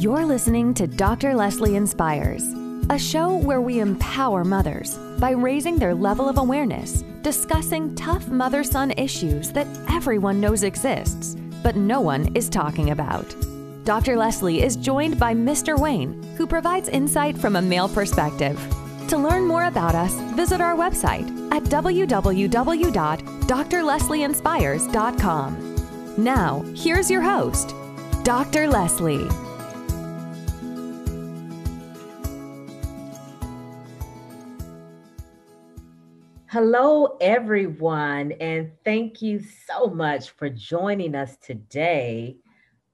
You're listening to Dr. Leslie Inspires, a show where we empower mothers by raising their level of awareness, discussing tough mother son issues that everyone knows exists, but no one is talking about. Dr. Leslie is joined by Mr. Wayne, who provides insight from a male perspective. To learn more about us, visit our website at www.drleslieinspires.com. Now, here's your host, Dr. Leslie. Hello, everyone, and thank you so much for joining us today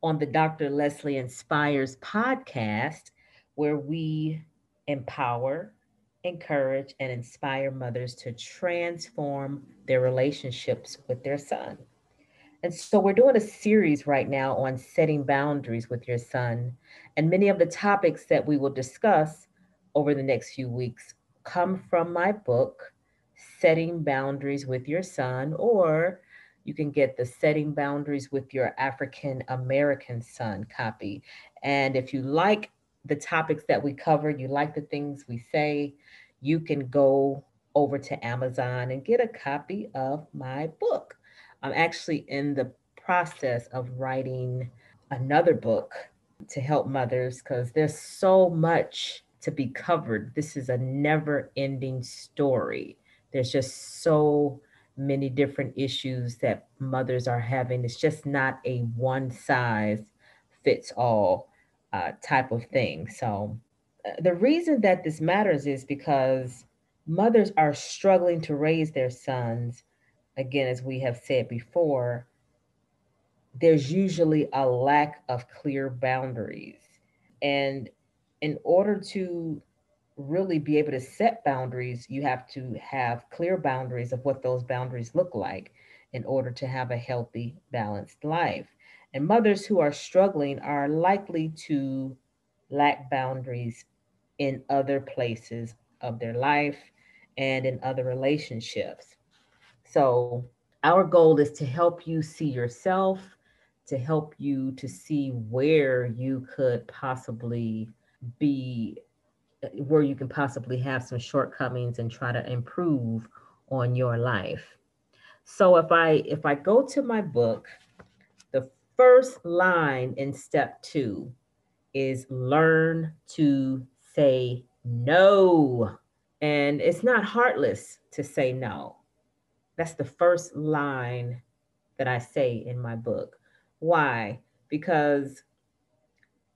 on the Dr. Leslie Inspires podcast, where we empower, encourage, and inspire mothers to transform their relationships with their son. And so we're doing a series right now on setting boundaries with your son. And many of the topics that we will discuss over the next few weeks come from my book setting boundaries with your son, or you can get the setting boundaries with your African American son copy. And if you like the topics that we covered, you like the things we say, you can go over to Amazon and get a copy of my book. I'm actually in the process of writing another book to help mothers because there's so much to be covered. This is a never ending story there's just so many different issues that mothers are having. It's just not a one size fits all uh, type of thing. So, uh, the reason that this matters is because mothers are struggling to raise their sons. Again, as we have said before, there's usually a lack of clear boundaries. And in order to really be able to set boundaries, you have to have clear boundaries of what those boundaries look like in order to have a healthy, balanced life. And mothers who are struggling are likely to lack boundaries in other places of their life and in other relationships. So, our goal is to help you see yourself, to help you to see where you could possibly be where you can possibly have some shortcomings and try to improve on your life. So if I if I go to my book, the first line in step 2 is learn to say no. And it's not heartless to say no. That's the first line that I say in my book. Why? Because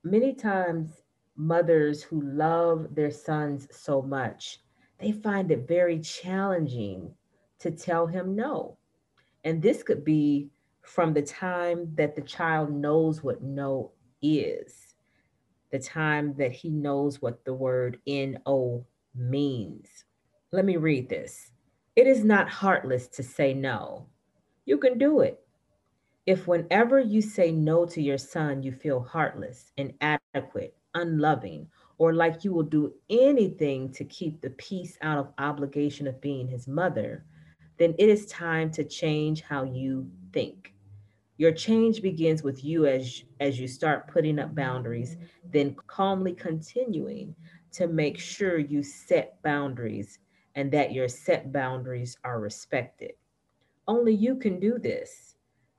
many times mothers who love their sons so much, they find it very challenging to tell him no. And this could be from the time that the child knows what no is, the time that he knows what the word no means. Let me read this. It is not heartless to say no. You can do it. If whenever you say no to your son, you feel heartless, and inadequate, unloving, or like you will do anything to keep the peace out of obligation of being his mother, then it is time to change how you think. Your change begins with you as, as you start putting up boundaries, then calmly continuing to make sure you set boundaries and that your set boundaries are respected. Only you can do this.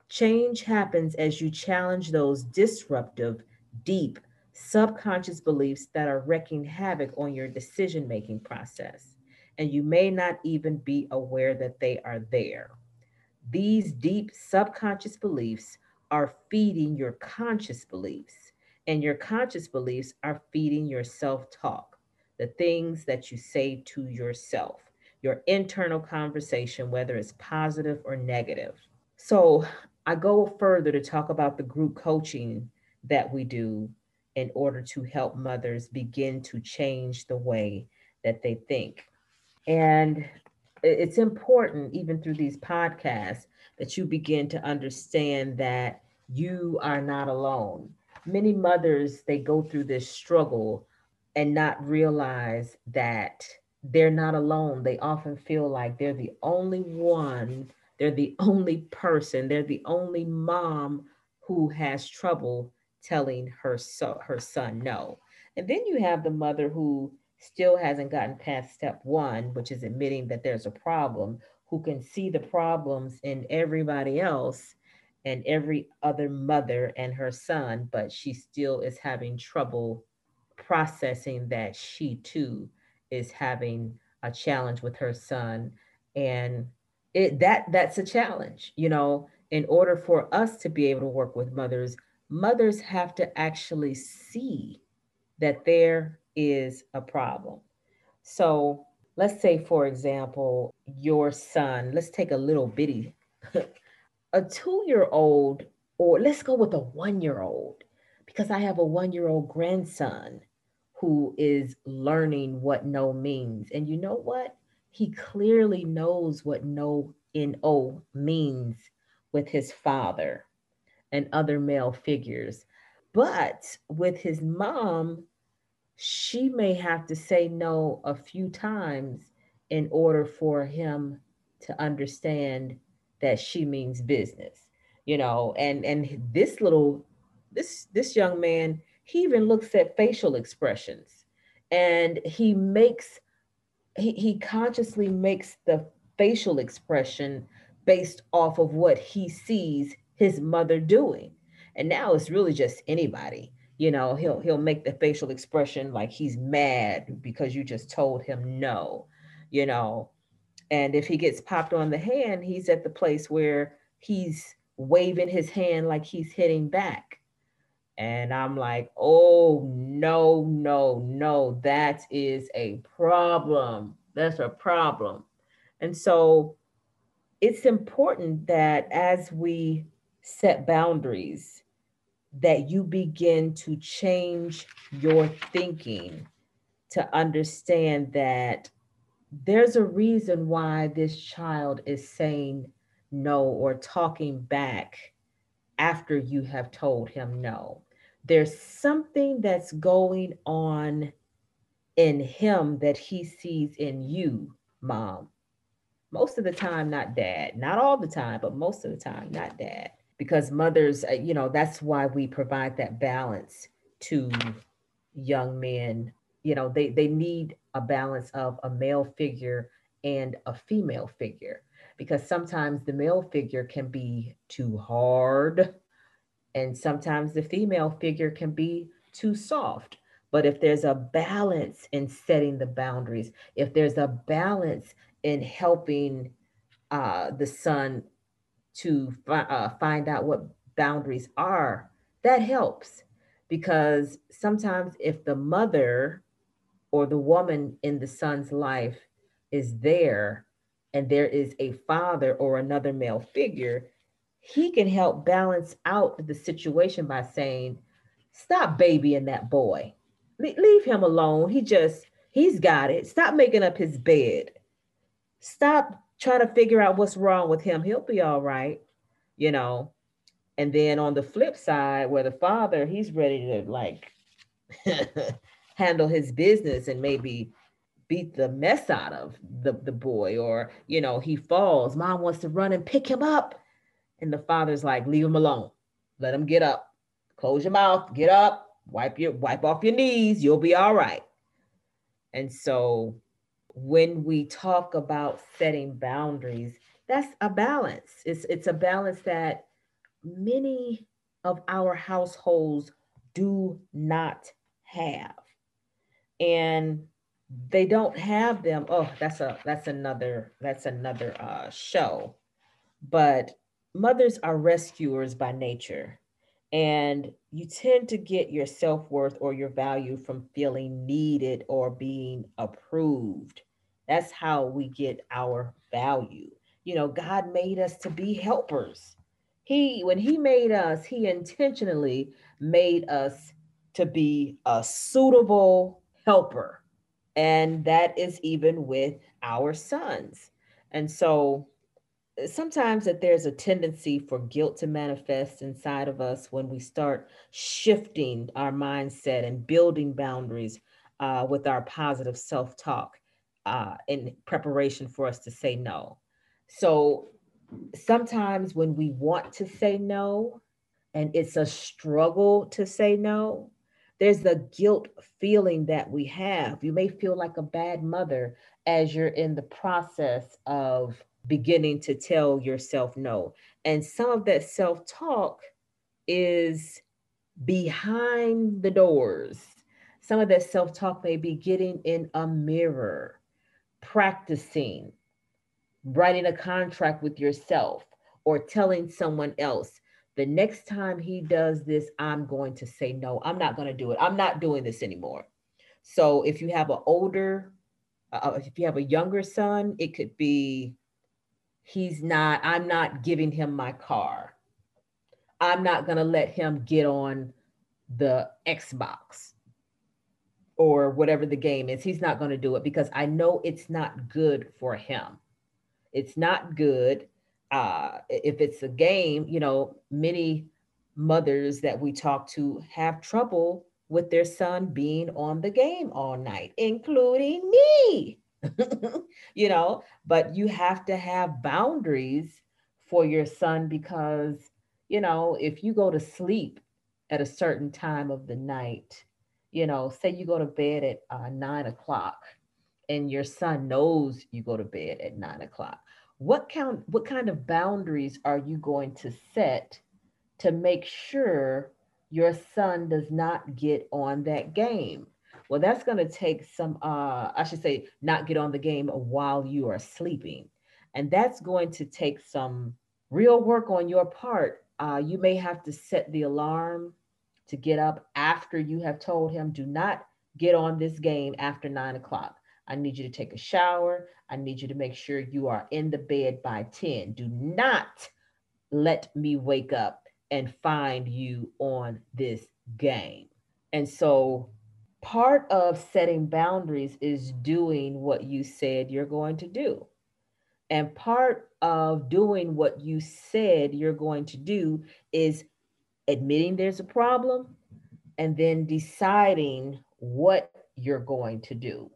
Change happens as you challenge those disruptive, deep, subconscious beliefs that are wreaking havoc on your decision making process, and you may not even be aware that they are there. These deep subconscious beliefs are feeding your conscious beliefs, and your conscious beliefs are feeding your self talk, the things that you say to yourself, your internal conversation, whether it's positive or negative. So, I go further to talk about the group coaching that we do in order to help mothers begin to change the way that they think. And it's important, even through these podcasts, that you begin to understand that you are not alone. Many mothers, they go through this struggle and not realize that they're not alone. They often feel like they're the only one, they're the only person, they're the only mom who has trouble telling her so, her son no. And then you have the mother who still hasn't gotten past step one, which is admitting that there's a problem, who can see the problems in everybody else and every other mother and her son, but she still is having trouble processing that she too is having a challenge with her son. And it that that's a challenge, you know, in order for us to be able to work with mothers, mothers have to actually see that there is a problem. So let's say, for example, your son, let's take a little bitty, a two year old, or let's go with a one year old, because I have a one year old grandson who is learning what no means. And you know what? He clearly knows what no no means with his father and other male figures. But with his mom, she may have to say no a few times in order for him to understand that she means business you know and and this little this this young man he even looks at facial expressions and he makes he, he consciously makes the facial expression based off of what he sees his mother doing. And now it's really just anybody. You know, he'll he'll make the facial expression like he's mad because you just told him no, you know. And if he gets popped on the hand, he's at the place where he's waving his hand like he's hitting back. And I'm like, oh, no, no, no, that is a problem. That's a problem. And so it's important that as we set boundaries, that you begin to change your thinking to understand that there's a reason why this child is saying no or talking back after you have told him no. There's something that's going on in him that he sees in you, mom. Most of the time, not dad. Not all the time, but most of the time, not dad because mothers, uh, you know, that's why we provide that balance to young men. You know, they, they need a balance of a male figure and a female figure because sometimes the male figure can be too hard and sometimes the female figure can be too soft. But if there's a balance in setting the boundaries, if there's a balance in helping uh, the son to fi- uh, find out what boundaries are, that helps because sometimes if the mother or the woman in the son's life is there and there is a father or another male figure, he can help balance out the situation by saying, Stop babying that boy. Le- leave him alone. He just, he's got it. Stop making up his bed. Stop try to figure out what's wrong with him. He'll be all right, you know. And then on the flip side, where the father, he's ready to like handle his business and maybe beat the mess out of the, the boy, or, you know, he falls. Mom wants to run and pick him up. And the father's like, leave him alone. Let him get up. Close your mouth, get up, wipe your wipe off your knees, you'll be all right. And so when we talk about setting boundaries, that's a balance. It's, it's a balance that many of our households do not have. And they don't have them. Oh, that's a that's another that's another uh, show. But mothers are rescuers by nature. And you tend to get your self worth or your value from feeling needed or being approved. That's how we get our value. You know, God made us to be helpers. He, when He made us, He intentionally made us to be a suitable helper. And that is even with our sons. And so sometimes that there's a tendency for guilt to manifest inside of us when we start shifting our mindset and building boundaries uh, with our positive self-talk uh, in preparation for us to say no. So sometimes when we want to say no, and it's a struggle to say no, there's the guilt feeling that we have. You may feel like a bad mother as you're in the process of beginning to tell yourself no. And some of that self talk is behind the doors. Some of that self talk may be getting in a mirror, practicing, writing a contract with yourself, or telling someone else, the next time he does this, I'm going to say no. I'm not going to do it. I'm not doing this anymore. So if you have an older, uh, if you have a younger son, it could be he's not, I'm not giving him my car. I'm not going to let him get on the Xbox or whatever the game is. He's not going to do it because I know it's not good for him. It's not good. Uh, if it's a game, you know, many mothers that we talk to have trouble with their son being on the game all night, including me. you know, but you have to have boundaries for your son because, you know, if you go to sleep at a certain time of the night, you know, say you go to bed at uh, nine o'clock and your son knows you go to bed at nine o'clock. What count what kind of boundaries are you going to set to make sure your son does not get on that game? Well, that's going to take some, uh, I should say, not get on the game while you are sleeping. And that's going to take some real work on your part. Uh, you may have to set the alarm to get up after you have told him, do not get on this game after nine o'clock. I need you to take a shower. I need you to make sure you are in the bed by 10. Do not let me wake up and find you on this game. And so part of setting boundaries is doing what you said you're going to do. And part of doing what you said you're going to do is admitting there's a problem and then deciding what you're going to do.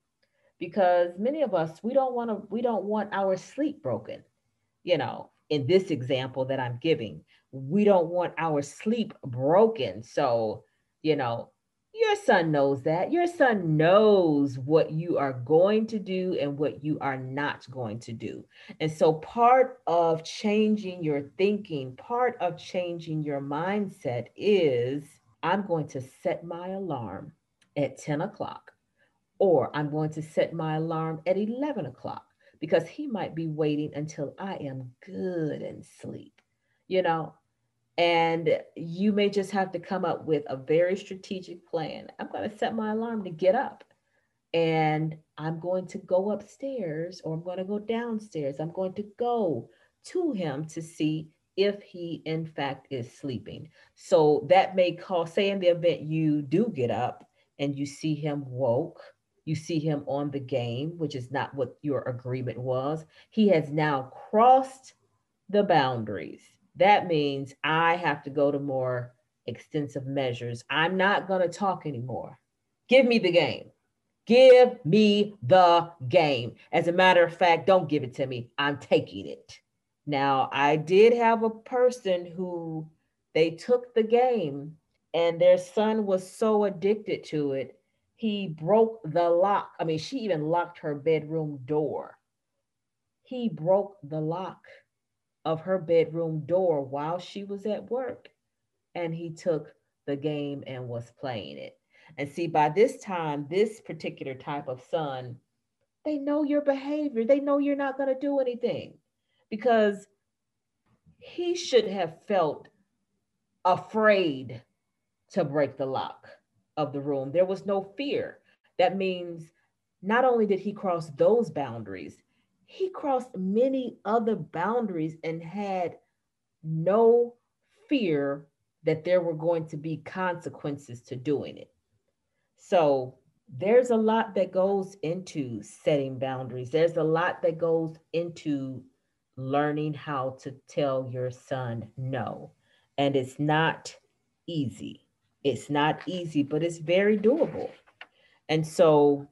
Because many of us, we don't want to, we don't want our sleep broken. You know, in this example that I'm giving, we don't want our sleep broken. So, you know, your son knows that. Your son knows what you are going to do and what you are not going to do. And so, part of changing your thinking, part of changing your mindset is I'm going to set my alarm at 10 o'clock, or I'm going to set my alarm at 11 o'clock because he might be waiting until I am good and sleep. You know, and you may just have to come up with a very strategic plan. I'm going to set my alarm to get up and I'm going to go upstairs or I'm going to go downstairs. I'm going to go to him to see if he in fact is sleeping. So that may cause, say in the event you do get up and you see him woke, you see him on the game, which is not what your agreement was. He has now crossed the boundaries that means I have to go to more extensive measures. I'm not going to talk anymore. Give me the game. Give me the game. As a matter of fact, don't give it to me. I'm taking it. Now, I did have a person who they took the game and their son was so addicted to it, he broke the lock. I mean, she even locked her bedroom door. He broke the lock of her bedroom door while she was at work. And he took the game and was playing it. And see, by this time, this particular type of son, they know your behavior. They know you're not going to do anything because he should have felt afraid to break the lock of the room. There was no fear. That means not only did he cross those boundaries, he crossed many other boundaries and had no fear that there were going to be consequences to doing it. So there's a lot that goes into setting boundaries. There's a lot that goes into learning how to tell your son no. And it's not easy. It's not easy, but it's very doable. And so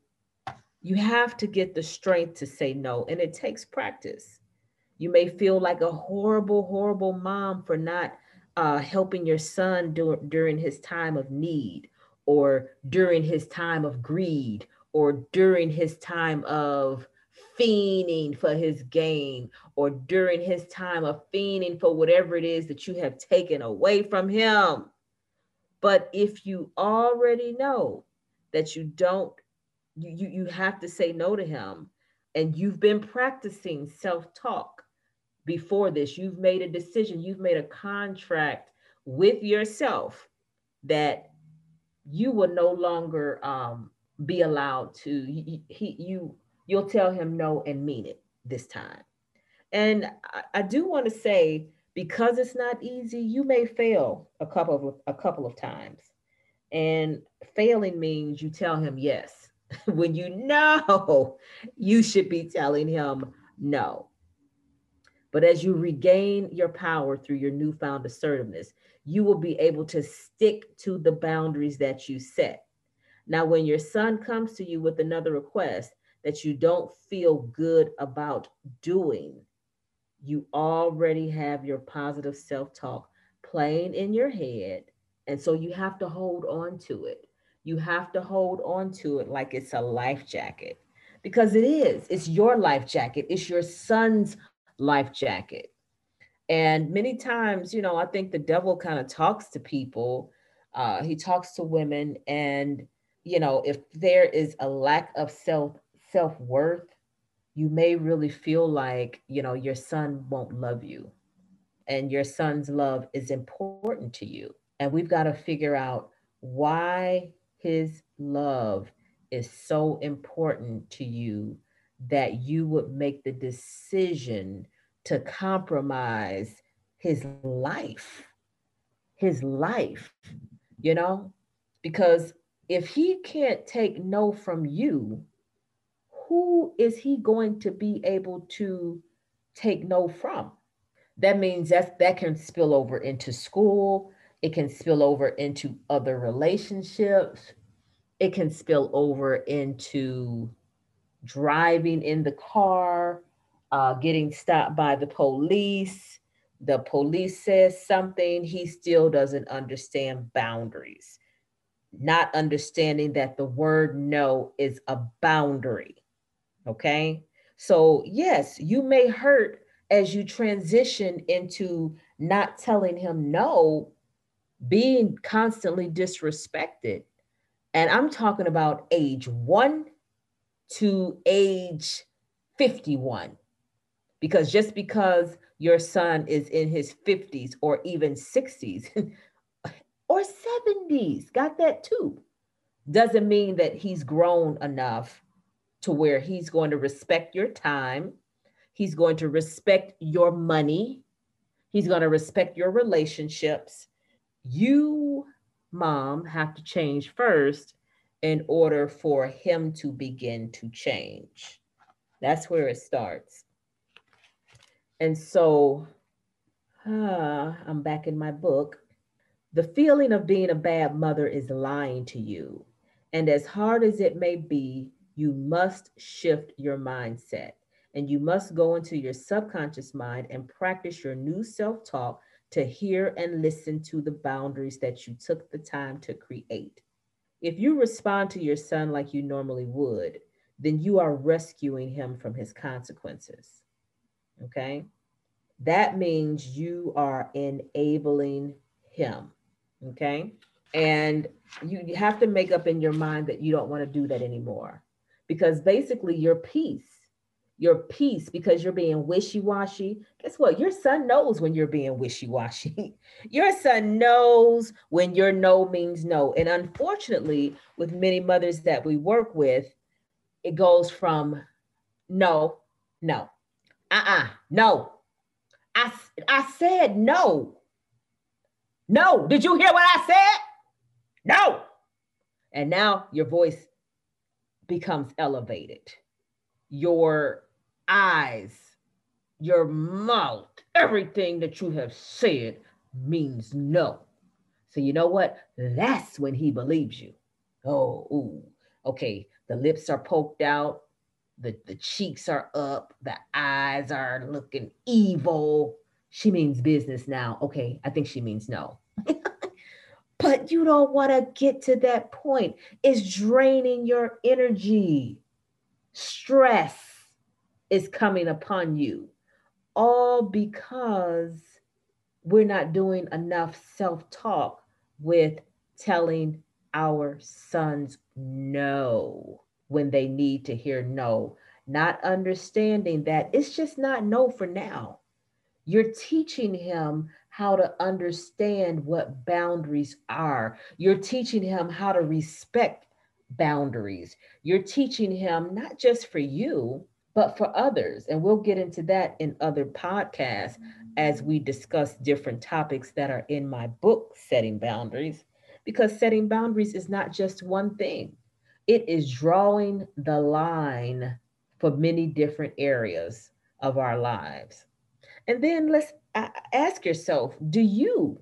you have to get the strength to say no, and it takes practice. You may feel like a horrible, horrible mom for not uh, helping your son dur- during his time of need or during his time of greed or during his time of fiending for his gain or during his time of fiending for whatever it is that you have taken away from him. But if you already know that you don't, you, you, you have to say no to him. And you've been practicing self-talk before this, you've made a decision, you've made a contract with yourself that you will no longer um, be allowed to he, he, you you'll tell him no and mean it this time. And I, I do want to say because it's not easy you may fail a couple of a couple of times. And failing means you tell him yes when you know you should be telling him no but as you regain your power through your newfound assertiveness, you will be able to stick to the boundaries that you set. Now, when your son comes to you with another request that you don't feel good about doing, you already have your positive self talk playing in your head. And so you have to hold on to it. You have to hold on to it like it's a life jacket because it is. It's your life jacket, it's your son's life jacket. And many times, you know, I think the devil kind of talks to people. Uh, he talks to women, and you know, if there is a lack of self self worth, you may really feel like you know your son won't love you, and your son's love is important to you. And we've got to figure out why his love is so important to you that you would make the decision to compromise his life, his life, you know? Because if he can't take no from you, who is he going to be able to take no from? That means that that can spill over into school, it can spill over into other relationships, it can spill over into driving in the car, uh, getting stopped by the police. The police says something, he still doesn't understand boundaries, not understanding that the word no is a boundary. Okay. So, yes, you may hurt as you transition into not telling him no, being constantly disrespected. And I'm talking about age one to age 51. Because just because your son is in his 50s or even 60s or 70s, got that too, doesn't mean that he's grown enough to where he's going to respect your time. He's going to respect your money. He's going to respect your relationships. You, mom, have to change first in order for him to begin to change. That's where it starts. And so uh, I'm back in my book. The feeling of being a bad mother is lying to you. And as hard as it may be, you must shift your mindset and you must go into your subconscious mind and practice your new self talk to hear and listen to the boundaries that you took the time to create. If you respond to your son like you normally would, then you are rescuing him from his consequences. Okay. That means you are enabling him. Okay. And you have to make up in your mind that you don't want to do that anymore because basically your peace, your peace, because you're being wishy washy. Guess what? Your son knows when you're being wishy washy. your son knows when your no means no. And unfortunately, with many mothers that we work with, it goes from no, no, uh-uh, no. I, I said no. No. Did you hear what I said? No. And now your voice becomes elevated. Your eyes, your mouth, everything that you have said means no. So you know what? That's when he believes you. Oh, ooh, okay. The lips are poked out the, the cheeks are up, the eyes are looking evil. she means business now. Okay, I think she means no. but you don't want to get to that point. It's draining your energy. Stress is coming upon you, all because we're not doing enough self talk with telling our sons no when they need to hear no, not understanding that it's just not no for now. You're teaching him how to understand what boundaries are. You're teaching him how to respect boundaries. You're teaching him not just for you, but for others. And we'll get into that in other podcasts as we discuss different topics that are in my book, Setting Boundaries, because setting boundaries is not just one thing, it is drawing the line for many different areas of our lives. And then let's ask yourself do you,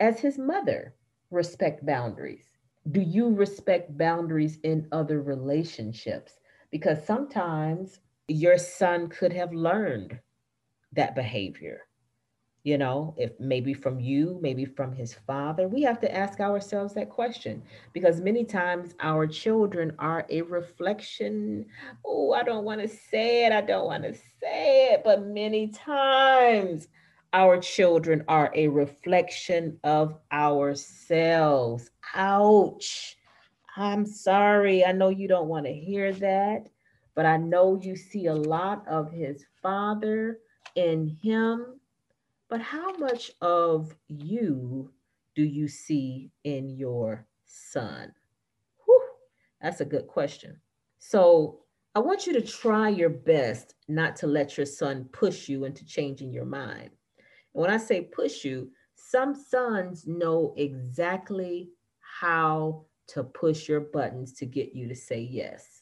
as his mother, respect boundaries? Do you respect boundaries in other relationships? Because sometimes your son could have learned that behavior you know, if maybe from you, maybe from his father. We have to ask ourselves that question because many times our children are a reflection. Oh, I don't want to say it. I don't want to say it. But many times our children are a reflection of ourselves. Ouch. I'm sorry. I know you don't want to hear that, but I know you see a lot of his father in him but how much of you do you see in your son? Whew, that's a good question. So I want you to try your best not to let your son push you into changing your mind. And when I say push you, some sons know exactly how to push your buttons to get you to say yes.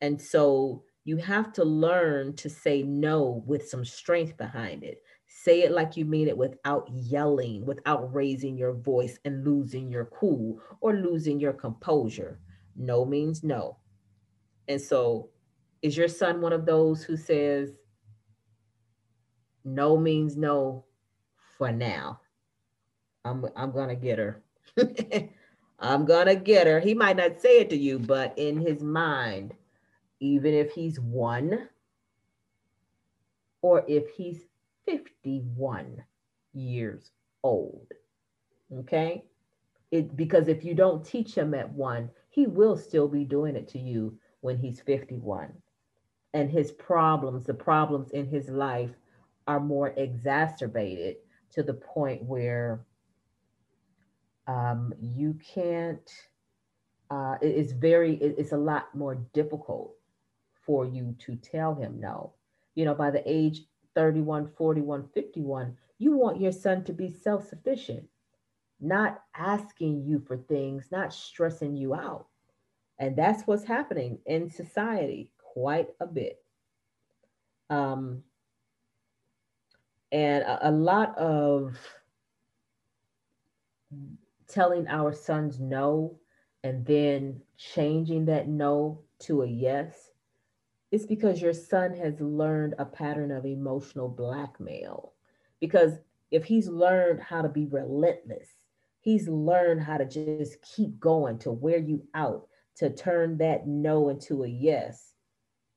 And so you have to learn to say no with some strength behind it. Say it like you mean it without yelling, without raising your voice and losing your cool or losing your composure. No means no. And so, is your son one of those who says, no means no for now? I'm, I'm going to get her. I'm going to get her. He might not say it to you, but in his mind, even if he's one or if he's 51 years old. Okay? It because if you don't teach him at one, he will still be doing it to you when he's 51. And his problems, the problems in his life are more exacerbated to the point where um, you can't, uh, it, it's very, it, it's a lot more difficult for you to tell him no. You know, by the age 31, 41, 51, you want your son to be self sufficient, not asking you for things, not stressing you out. And that's what's happening in society quite a bit. Um, and a, a lot of telling our sons no and then changing that no to a yes it's because your son has learned a pattern of emotional blackmail. Because if he's learned how to be relentless, he's learned how to just keep going to wear you out, to turn that no into a yes.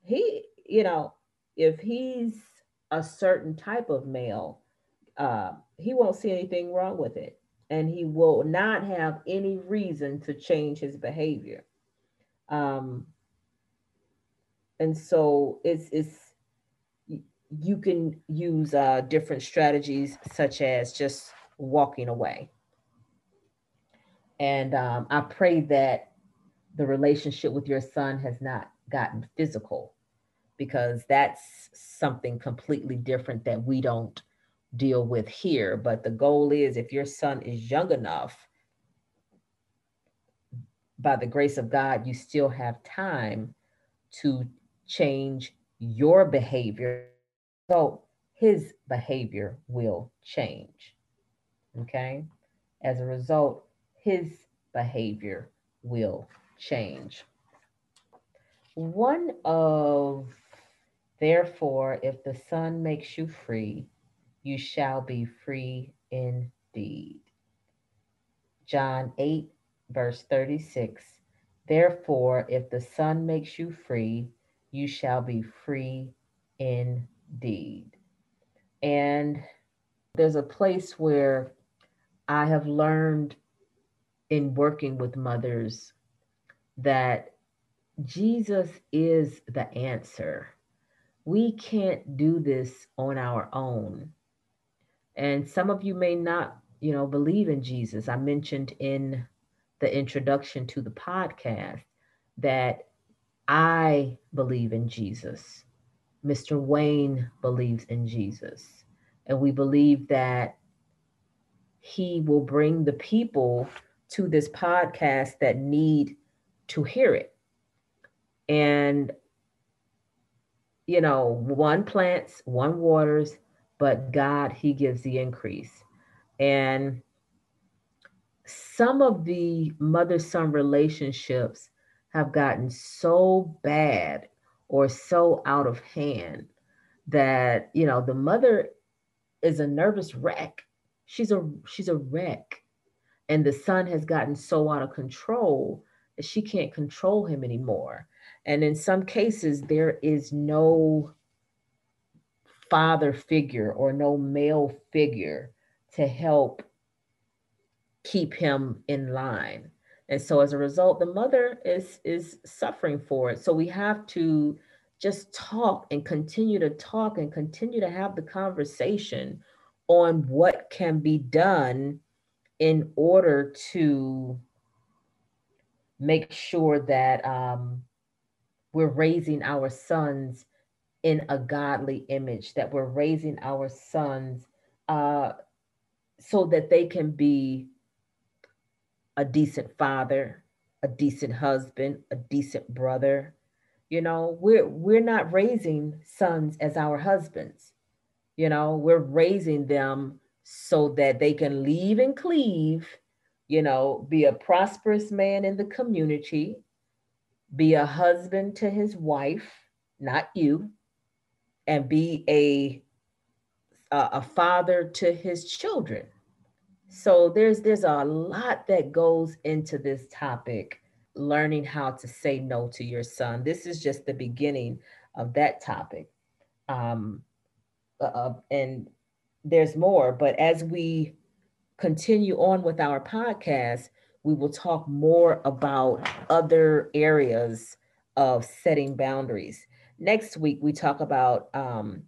He, you know, if he's a certain type of male, uh, he won't see anything wrong with it. And he will not have any reason to change his behavior. Um, and so it's it's you can use uh, different strategies such as just walking away. And um, i pray that the relationship with your son has not gotten physical because that's something completely different that we don't deal with here. But the goal is if your son is young enough by the grace of god you still have time to change your behavior. So his behavior will change. Okay. As a result, his behavior will change. One of, therefore, if the son makes you free, you shall be free indeed. John 8, verse 36. Therefore, if the Son makes you free, you shall be free indeed. And there's a place where I have learned in working with mothers that Jesus is the answer. We can't do this on our own. And some of you may not, you know, believe in Jesus. I mentioned in the introduction to the podcast that I believe in Jesus. Mr. Wayne believes in Jesus. And we believe that he will bring the people to this podcast that need to hear it. And, you know, one plants, one waters, but God, He gives the increase. And some of the mother son relationships have gotten so bad or so out of hand that, you know, the mother is a nervous wreck. She's a she's a wreck. And the son has gotten so out of control that she can't control him anymore. And in some cases, there is no father figure or no male figure to help keep him in line. And so as a result, the mother is is suffering for it. So we have to just talk and continue to talk and continue to have the conversation on what can be done in order to make sure that um, we're raising our sons in a godly image, that we're raising our sons uh, so that they can be a decent father, a decent husband, a decent brother, you know, we're we're not raising sons as our husbands. You know, we're raising them so that they can leave and cleave, you know, be a prosperous man in the community, be a husband to his wife, not you, and be a a, a father to his children. So there's there's a lot that goes into this topic learning how to say no to your son. This is just the beginning of that topic. Um, uh, uh, and there's more, but as we continue on with our podcast, we will talk more about other areas of setting boundaries. Next week, we talk about um,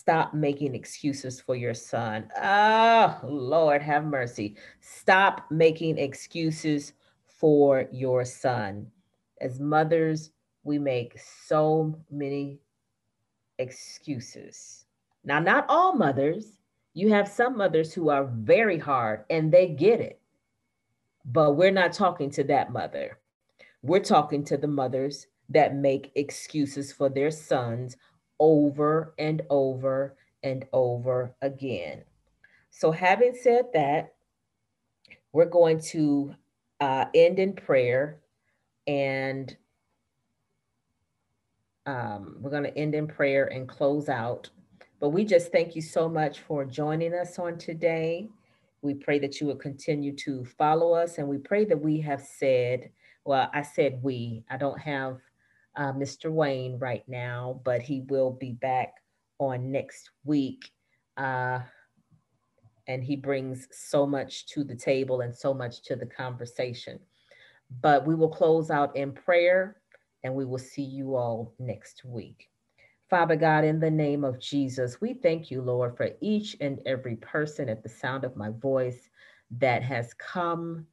stop making excuses for your son. Oh, Lord, have mercy. Stop making excuses for your son. As mothers, we make so many excuses. Now, not all mothers, you have some mothers who are very hard and they get it. But we're not talking to that mother. We're talking to the mothers that make excuses for their sons over and over and over again. So, having said that, we're going to uh, end in prayer and um, we're going to end in prayer and close out. But we just thank you so much for joining us on today. We pray that you will continue to follow us, and we pray that we have said, well, I said we, I don't have uh, Mr. Wayne right now, but he will be back on next week. Uh, and he brings so much to the table and so much to the conversation. But we will close out in prayer and we will see you all next week. Father God, in the name of Jesus, we thank you, Lord, for each and every person at the sound of my voice that has come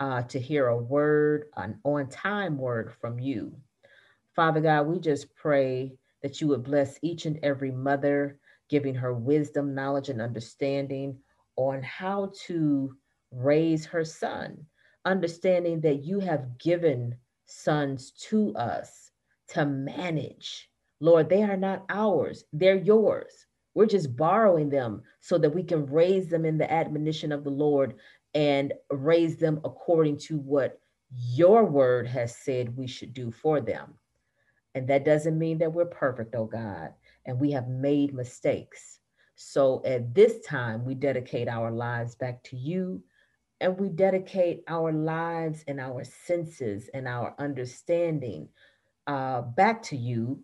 uh, to hear a word, an on time word from you. Father God, we just pray that you would bless each and every mother, giving her wisdom, knowledge, and understanding on how to raise her son, understanding that you have given sons to us to manage. Lord, they are not ours, they're yours. We're just borrowing them so that we can raise them in the admonition of the Lord and raise them according to what your word has said we should do for them. And that doesn't mean that we're perfect, oh God, and we have made mistakes. So at this time, we dedicate our lives back to you and we dedicate our lives and our senses and our understanding uh, back to you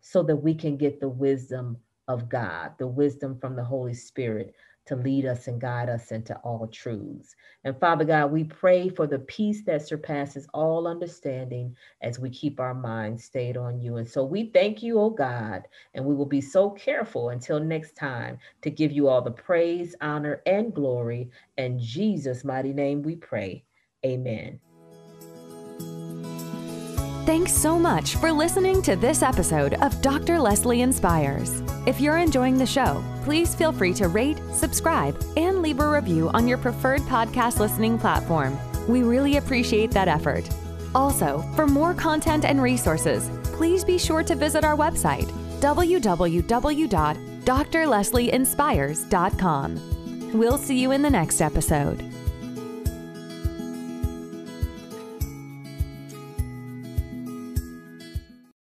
so that we can get the wisdom of God, the wisdom from the Holy Spirit to lead us and guide us into all truths. And Father God, we pray for the peace that surpasses all understanding as we keep our minds stayed on you. And so we thank you, oh God, and we will be so careful until next time to give you all the praise, honor, and glory. In Jesus' mighty name we pray. Amen. Thanks so much for listening to this episode of Dr. Leslie Inspires. If you're enjoying the show, please feel free to rate, subscribe, and leave a review on your preferred podcast listening platform. We really appreciate that effort. Also, for more content and resources, please be sure to visit our website, www.drleslieinspires.com. We'll see you in the next episode.